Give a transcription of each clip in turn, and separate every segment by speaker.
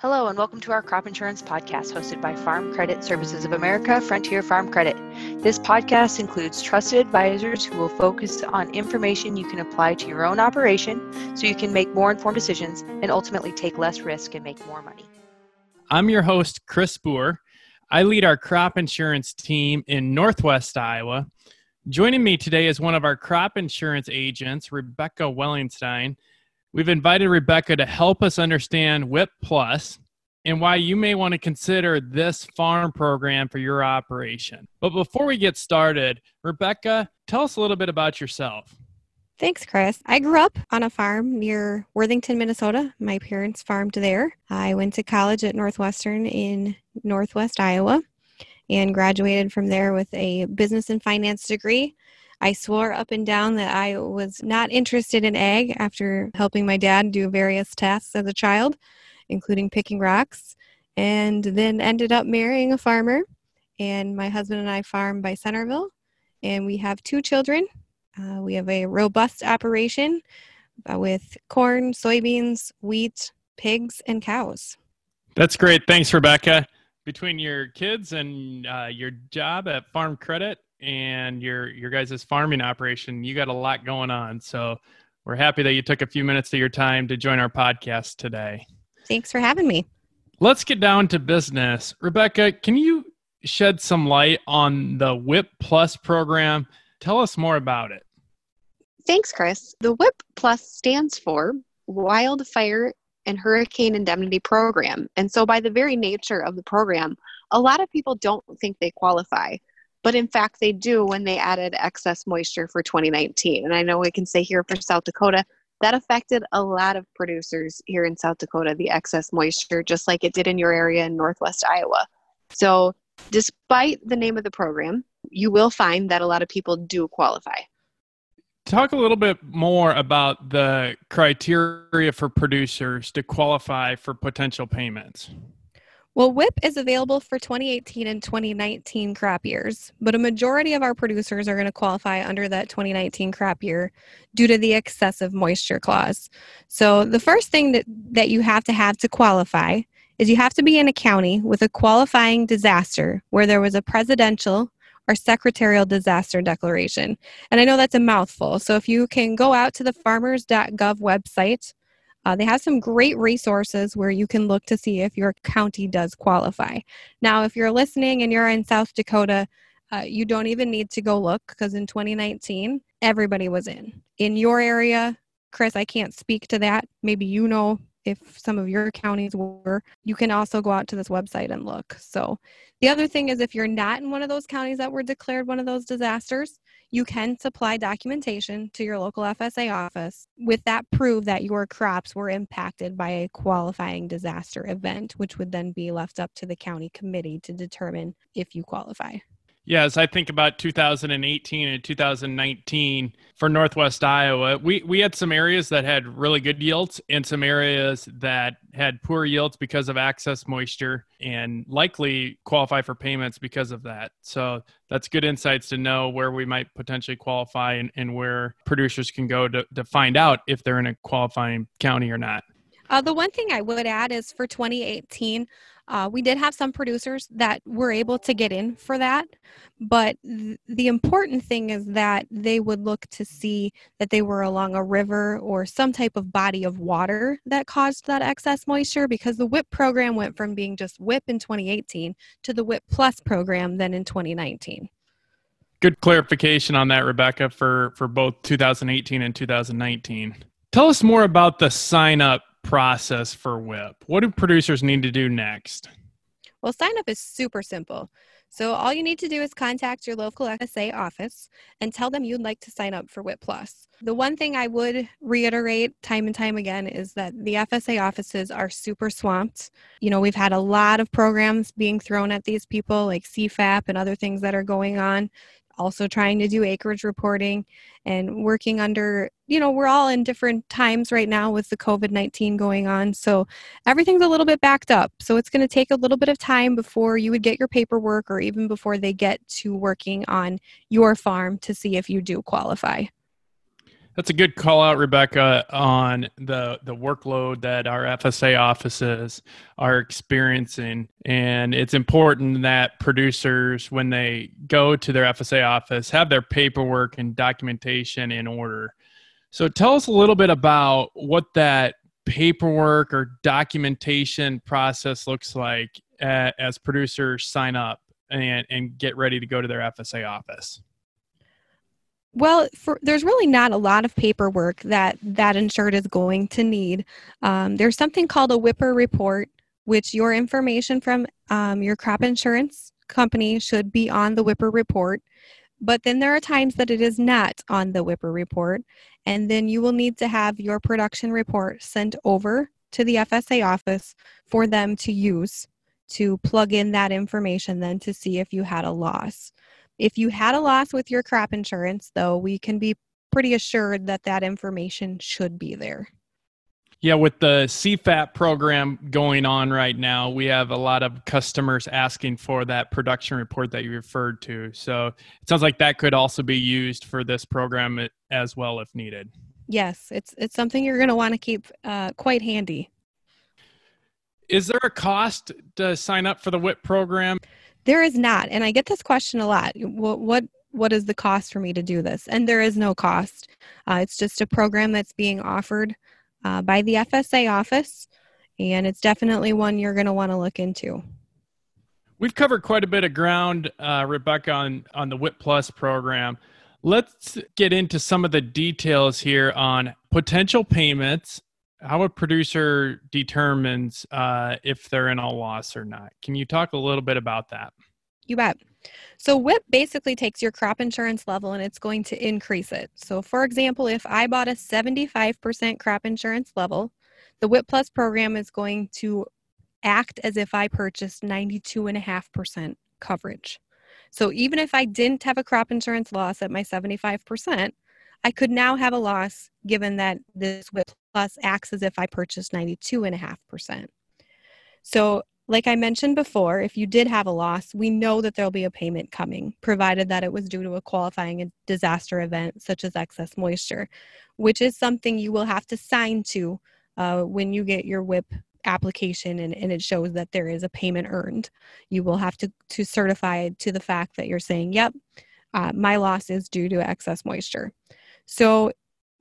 Speaker 1: Hello, and welcome to our crop insurance podcast hosted by Farm Credit Services of America, Frontier Farm Credit. This podcast includes trusted advisors who will focus on information you can apply to your own operation so you can make more informed decisions and ultimately take less risk and make more money.
Speaker 2: I'm your host, Chris Boer. I lead our crop insurance team in Northwest Iowa. Joining me today is one of our crop insurance agents, Rebecca Wellingstein. We've invited Rebecca to help us understand WHIP Plus and why you may want to consider this farm program for your operation. But before we get started, Rebecca, tell us a little bit about yourself.
Speaker 3: Thanks, Chris. I grew up on a farm near Worthington, Minnesota. My parents farmed there. I went to college at Northwestern in Northwest Iowa and graduated from there with a business and finance degree. I swore up and down that I was not interested in ag after helping my dad do various tasks as a child, including picking rocks, and then ended up marrying a farmer. And my husband and I farm by Centerville, and we have two children. Uh, we have a robust operation uh, with corn, soybeans, wheat, pigs, and cows.
Speaker 2: That's great. Thanks, Rebecca. Between your kids and uh, your job at Farm Credit, and your your guys' farming operation, you got a lot going on. So we're happy that you took a few minutes of your time to join our podcast today.
Speaker 3: Thanks for having me.
Speaker 2: Let's get down to business. Rebecca, can you shed some light on the WHIP Plus program? Tell us more about it.
Speaker 4: Thanks, Chris. The WHIP Plus stands for Wildfire and Hurricane Indemnity Program. And so, by the very nature of the program, a lot of people don't think they qualify but in fact they do when they added excess moisture for 2019 and i know we can say here for south dakota that affected a lot of producers here in south dakota the excess moisture just like it did in your area in northwest iowa. So despite the name of the program you will find that a lot of people do qualify.
Speaker 2: Talk a little bit more about the criteria for producers to qualify for potential payments
Speaker 3: well, WHIP is available for 2018 and 2019 crop years, but a majority of our producers are going to qualify under that 2019 crop year due to the excessive moisture clause. So, the first thing that, that you have to have to qualify is you have to be in a county with a qualifying disaster where there was a presidential or secretarial disaster declaration. And I know that's a mouthful. So, if you can go out to the farmers.gov website, uh, they have some great resources where you can look to see if your county does qualify. Now, if you're listening and you're in South Dakota, uh, you don't even need to go look because in 2019, everybody was in. In your area, Chris, I can't speak to that. Maybe you know if some of your counties were. You can also go out to this website and look. So, the other thing is if you're not in one of those counties that were declared one of those disasters, you can supply documentation to your local FSA office with that prove that your crops were impacted by a qualifying disaster event, which would then be left up to the county committee to determine if you qualify.
Speaker 2: Yeah, as I think about 2018 and 2019 for Northwest Iowa, we, we had some areas that had really good yields and some areas that had poor yields because of excess moisture and likely qualify for payments because of that. So that's good insights to know where we might potentially qualify and, and where producers can go to, to find out if they're in a qualifying county or not.
Speaker 3: Uh, the one thing I would add is for 2018, uh, we did have some producers that were able to get in for that, but th- the important thing is that they would look to see that they were along a river or some type of body of water that caused that excess moisture because the WHIP program went from being just WHIP in 2018 to the WHIP Plus program then in 2019.
Speaker 2: Good clarification on that, Rebecca, for, for both 2018 and 2019. Tell us more about the sign up process for WHIP? What do producers need to do next?
Speaker 3: Well, sign up is super simple. So all you need to do is contact your local FSA office and tell them you'd like to sign up for WHIP Plus. The one thing I would reiterate time and time again is that the FSA offices are super swamped. You know, we've had a lot of programs being thrown at these people like CFAP and other things that are going on also trying to do acreage reporting and working under, you know, we're all in different times right now with the COVID 19 going on. So everything's a little bit backed up. So it's going to take a little bit of time before you would get your paperwork or even before they get to working on your farm to see if you do qualify.
Speaker 2: That's a good call out, Rebecca, on the the workload that our FSA offices are experiencing, and it's important that producers, when they go to their FSA office, have their paperwork and documentation in order. So, tell us a little bit about what that paperwork or documentation process looks like as producers sign up and, and get ready to go to their FSA office.
Speaker 3: Well, for, there's really not a lot of paperwork that that insured is going to need. Um, there's something called a WIPR report, which your information from um, your crop insurance company should be on the WIPR report. But then there are times that it is not on the WIPR report, and then you will need to have your production report sent over to the FSA office for them to use to plug in that information then to see if you had a loss. If you had a loss with your crop insurance, though, we can be pretty assured that that information should be there.
Speaker 2: Yeah, with the CFAP program going on right now, we have a lot of customers asking for that production report that you referred to. So it sounds like that could also be used for this program as well if needed.
Speaker 3: Yes, it's it's something you're going to want to keep uh, quite handy.
Speaker 2: Is there a cost to sign up for the WHIP program?
Speaker 3: There is not, and I get this question a lot. What what what is the cost for me to do this? And there is no cost. Uh, it's just a program that's being offered uh, by the FSA office, and it's definitely one you're going to want to look into.
Speaker 2: We've covered quite a bit of ground, uh, Rebecca, on on the WHIP Plus program. Let's get into some of the details here on potential payments how a producer determines uh, if they're in a loss or not. Can you talk a little bit about that?
Speaker 3: You bet. So WHIP basically takes your crop insurance level and it's going to increase it. So for example, if I bought a 75% crop insurance level, the WHIP Plus program is going to act as if I purchased 92.5% coverage. So even if I didn't have a crop insurance loss at my 75%, I could now have a loss given that this WHIP plus acts as if I purchased 92.5%. So, like I mentioned before, if you did have a loss, we know that there'll be a payment coming, provided that it was due to a qualifying disaster event such as excess moisture, which is something you will have to sign to uh, when you get your WHIP application and, and it shows that there is a payment earned. You will have to, to certify to the fact that you're saying, yep, uh, my loss is due to excess moisture. So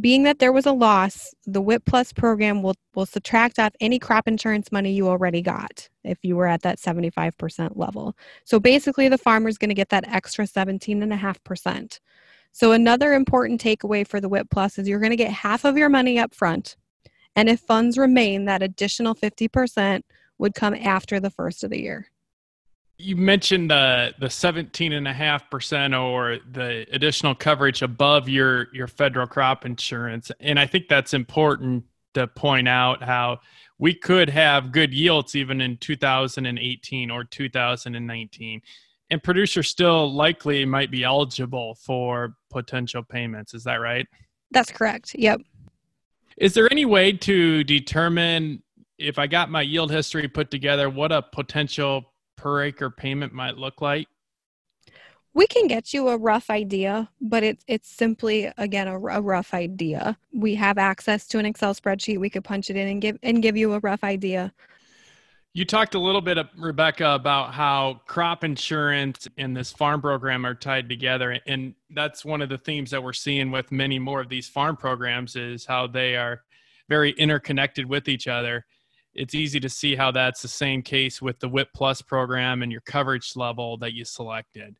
Speaker 3: being that there was a loss, the WHIP Plus program will, will subtract off any crop insurance money you already got if you were at that 75% level. So basically, the farmer is going to get that extra 17.5%. So, another important takeaway for the WHIP Plus is you're going to get half of your money up front. And if funds remain, that additional 50% would come after the first of the year
Speaker 2: you mentioned the the 17.5% or the additional coverage above your your federal crop insurance. And i think that's important to point out how we could have good yields even in 2018 or 2019 and producers still likely might be eligible for potential payments. Is that right?
Speaker 3: That's correct. Yep.
Speaker 2: Is there any way to determine if i got my yield history put together what a potential per acre payment might look like?
Speaker 3: We can get you a rough idea, but it's it's simply again a, a, rough idea. We have access to an Excel spreadsheet. We could punch it in and give and give you a rough idea.
Speaker 2: You talked a little bit, uh, Rebecca, about how crop insurance and this farm program are tied together, and that's one of the themes that we're seeing with many more of these farm programs is how they are very interconnected with each other it's easy to see how that's the same case with the WHIP Plus program and your coverage level that you selected.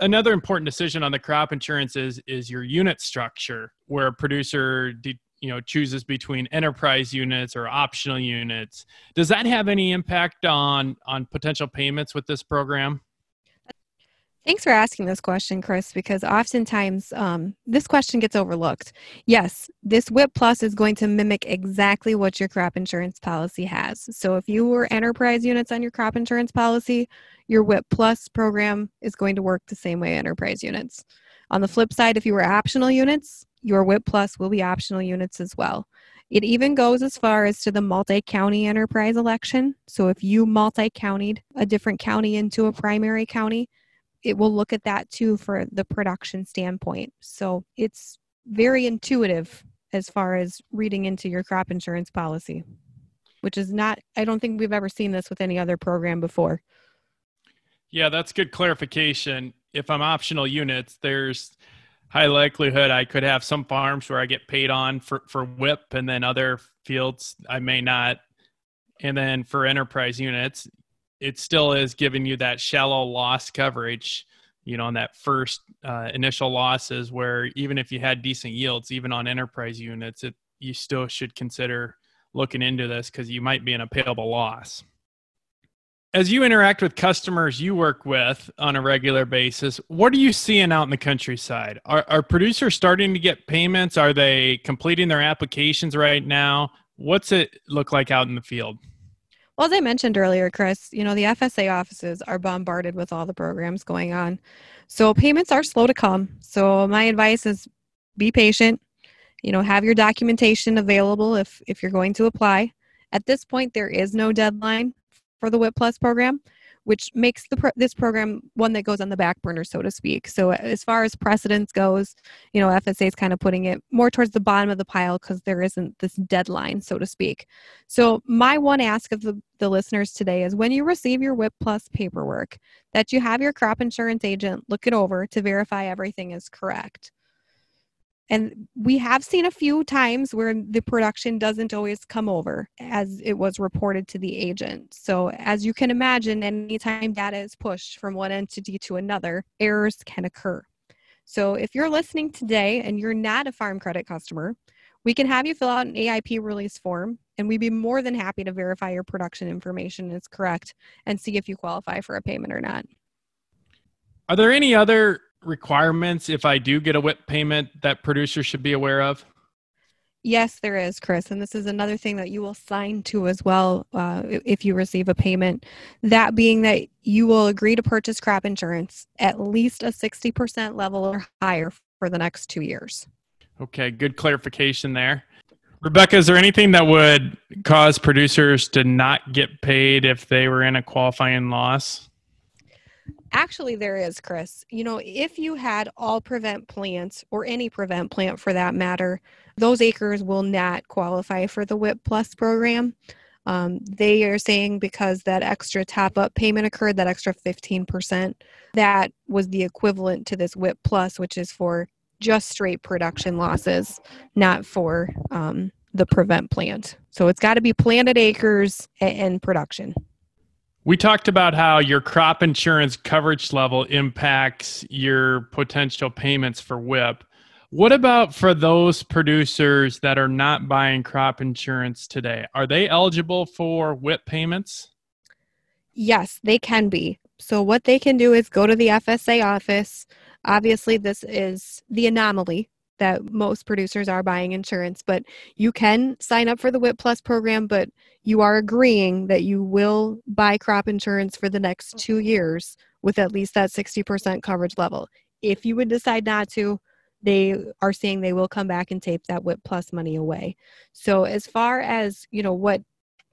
Speaker 2: Another important decision on the crop insurance is is your unit structure, where a producer de, you know chooses between enterprise units or optional units. Does that have any impact on on potential payments with this program?
Speaker 3: Thanks for asking this question, Chris, because oftentimes um, this question gets overlooked. Yes, this WHIP Plus is going to mimic exactly what your crop insurance policy has. So if you were enterprise units on your crop insurance policy, your WHIP Plus program is going to work the same way enterprise units. On the flip side, if you were optional units, your WHIP Plus will be optional units as well. It even goes as far as to the multi county enterprise election. So if you multi countied a different county into a primary county, it will look at that too for the production standpoint. So it's very intuitive as far as reading into your crop insurance policy, which is not, I don't think we've ever seen this with any other program before.
Speaker 2: Yeah, that's good clarification. If I'm optional units, there's high likelihood I could have some farms where I get paid on for, for WHIP and then other fields I may not. And then for enterprise units, it still is giving you that shallow loss coverage, you know, on that first uh, initial losses where even if you had decent yields, even on enterprise units, it, you still should consider looking into this because you might be in a payable loss as you interact with customers you work with on a regular basis, what are you seeing out in the countryside? Are, are producers starting to get payments? Are they completing their applications right now? What's it look like out in the field?
Speaker 3: Well, as I mentioned earlier, Chris, you know, the FSA offices are bombarded with all the programs going on. So payments are slow to come. So my advice is be patient. You know, have your documentation available if if you're going to apply. At this point there is no deadline for the WHIP Plus program, which makes the pro- this program one that goes on the back burner, so to speak. So uh, as far as precedence goes, you know, FSA is kind of putting it more towards the bottom of the pile because there isn't this deadline, so to speak. So my one ask of the, the listeners today is when you receive your WHIP Plus paperwork, that you have your crop insurance agent look it over to verify everything is correct. And we have seen a few times where the production doesn't always come over as it was reported to the agent. So, as you can imagine, anytime data is pushed from one entity to another, errors can occur. So, if you're listening today and you're not a farm credit customer, we can have you fill out an AIP release form, and we'd be more than happy to verify your production information is correct and see if you qualify for a payment or not.
Speaker 2: Are there any other requirements if I do get a WHIP payment that producers should be aware of?
Speaker 3: Yes, there is, Chris. And this is another thing that you will sign to as well uh, if you receive a payment. That being that you will agree to purchase crop insurance at least a 60% level or higher for the next two years.
Speaker 2: Okay, good clarification there. Rebecca, is there anything that would cause producers to not get paid if they were in a qualifying loss?
Speaker 3: Actually, there is, Chris. You know, if you had all prevent plants or any prevent plant for that matter, those acres will not qualify for the WHIP Plus program. Um, they are saying because that extra top up payment occurred, that extra 15%, that was the equivalent to this WHIP Plus, which is for just straight production losses, not for um, the prevent plant. So it's got to be planted acres and, and production.
Speaker 2: We talked about how your crop insurance coverage level impacts your potential payments for WHIP. What about for those producers that are not buying crop insurance today? Are they eligible for WHIP payments?
Speaker 3: Yes, they can be. So, what they can do is go to the FSA office. Obviously, this is the anomaly that most producers are buying insurance, but you can sign up for the WHIP Plus program, but you are agreeing that you will buy crop insurance for the next mm-hmm. two years with at least that 60% coverage level. If you would decide not to, they are saying they will come back and tape that WHIP Plus money away. So as far as, you know, what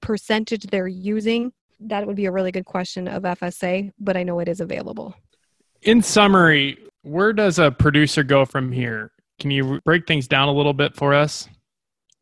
Speaker 3: percentage they're using, that would be a really good question of FSA, but I know it is available.
Speaker 2: In summary, where does a producer go from here? Can you break things down a little bit for us?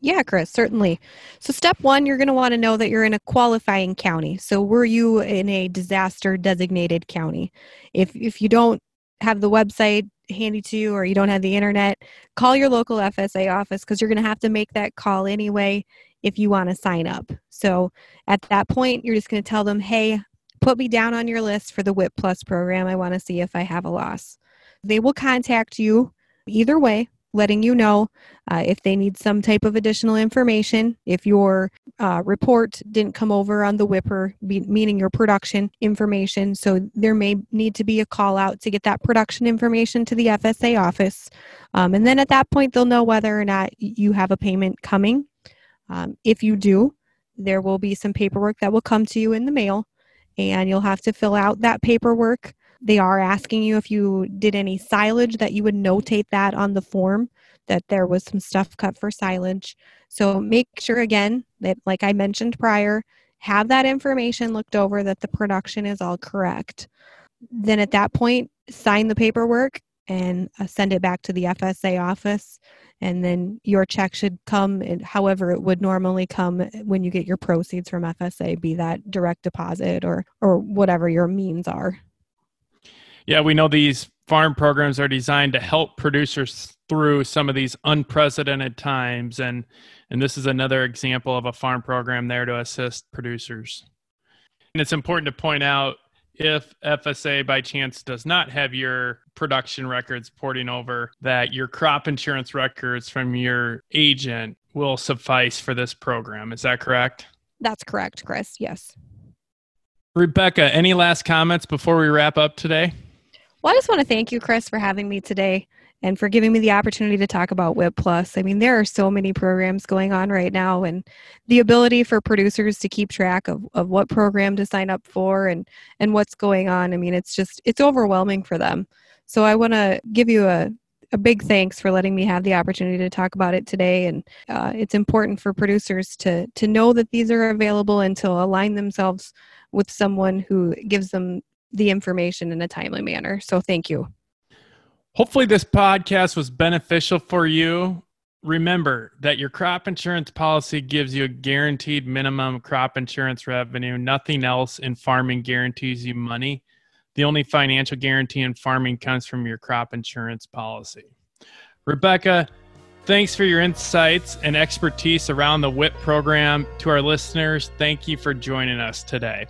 Speaker 3: Yeah, Chris, certainly. So, step one, you're going to want to know that you're in a qualifying county. So, were you in a disaster designated county? If if you don't have the website handy to you or you don't have the internet, call your local FSA office because you're going to have to make that call anyway if you want to sign up. So, at that point, you're just going to tell them, "Hey, put me down on your list for the WHIP Plus program. I want to see if I have a loss." They will contact you either way, letting you know uh, if they need some type of additional information, if your uh, report didn't come over on the be, meaning your production information. So there may need to be a call out to get that production information to the FSA office. Um, and then at that point, they'll know whether or not you have a payment coming. Um, if you do, there will be some paperwork that will come to you in the mail, and you'll have to fill out that paperwork. They are asking you if you did any silage that you would notate that on the form that there was some stuff cut for silage. So make sure again that like I mentioned prior, have that information looked over that the production is all correct. Then at that point, sign the paperwork and uh, send it back to the FSA office. And then your check should come however it would normally come when you get your proceeds from FSA, be that direct deposit or, or whatever your means are.
Speaker 2: Yeah, we know these farm programs are designed to help producers through some of these unprecedented times and and this is another example of a farm program there to assist producers. And it's important to point out if FSA by chance does not have your production records porting over, that your crop insurance records from your agent will suffice for this program. Is that correct?
Speaker 3: That's correct, Chris. Yes.
Speaker 2: Rebecca, any last comments before we wrap up today?
Speaker 3: Well, I just want to thank you, Chris, for having me today and for giving me the opportunity to talk about WHIP Plus. I mean, there are so many programs going on right now, and the ability for producers to keep track of, of what program to sign up for and, and what's going on. I mean, it's just, it's overwhelming for them. So I want to give you a, a big thanks for letting me have the opportunity to talk about it today. And uh, it's important for producers to, to know that these are available and to align themselves with someone who gives them the information in a timely manner. So thank you.
Speaker 2: Hopefully, this podcast was beneficial for you. Remember that your crop insurance policy gives you a guaranteed minimum crop insurance revenue. Nothing else in farming guarantees you money. The only financial guarantee in farming comes from your crop insurance policy. Rebecca, thanks for your insights and expertise around the WHIP program. To our listeners, thank you for joining us today.